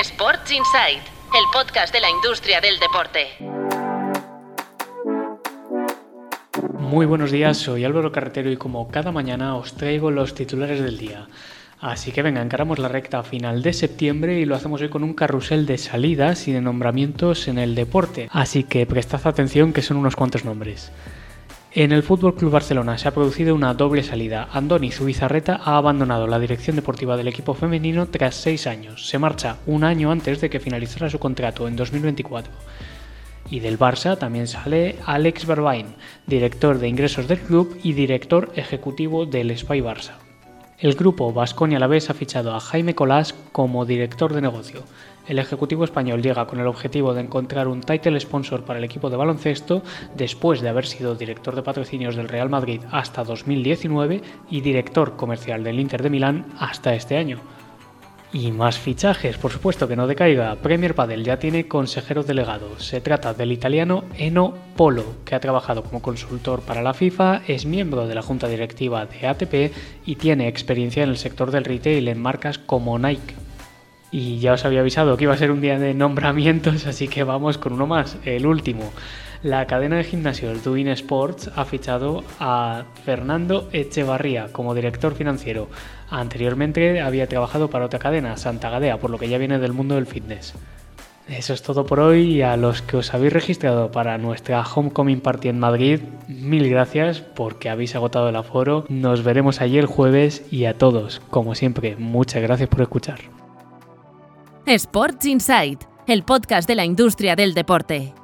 Sports Insight, el podcast de la industria del deporte. Muy buenos días, soy Álvaro Carretero y como cada mañana os traigo los titulares del día. Así que venga, encaramos la recta final de septiembre y lo hacemos hoy con un carrusel de salidas y de nombramientos en el deporte. Así que prestad atención que son unos cuantos nombres. En el Fútbol Club Barcelona se ha producido una doble salida. Andoni Zubizarreta ha abandonado la dirección deportiva del equipo femenino tras seis años. Se marcha un año antes de que finalizara su contrato en 2024. Y del Barça también sale Alex Barbain, director de ingresos del club y director ejecutivo del Spy Barça. El grupo Vasconia vez ha fichado a Jaime Colás como director de negocio. El ejecutivo español llega con el objetivo de encontrar un title sponsor para el equipo de baloncesto después de haber sido director de patrocinios del Real Madrid hasta 2019 y director comercial del Inter de Milán hasta este año. Y más fichajes, por supuesto que no decaiga. Premier Padel ya tiene consejero delegado. Se trata del italiano Eno Polo, que ha trabajado como consultor para la FIFA, es miembro de la junta directiva de ATP y tiene experiencia en el sector del retail en marcas como Nike. Y ya os había avisado que iba a ser un día de nombramientos, así que vamos con uno más, el último. La cadena de gimnasios Doing Sports ha fichado a Fernando Echevarría como director financiero. Anteriormente había trabajado para otra cadena, Santa Gadea, por lo que ya viene del mundo del fitness. Eso es todo por hoy y a los que os habéis registrado para nuestra Homecoming Party en Madrid, mil gracias porque habéis agotado el aforo. Nos veremos allí el jueves y a todos, como siempre, muchas gracias por escuchar. Sports Insight, el podcast de la industria del deporte.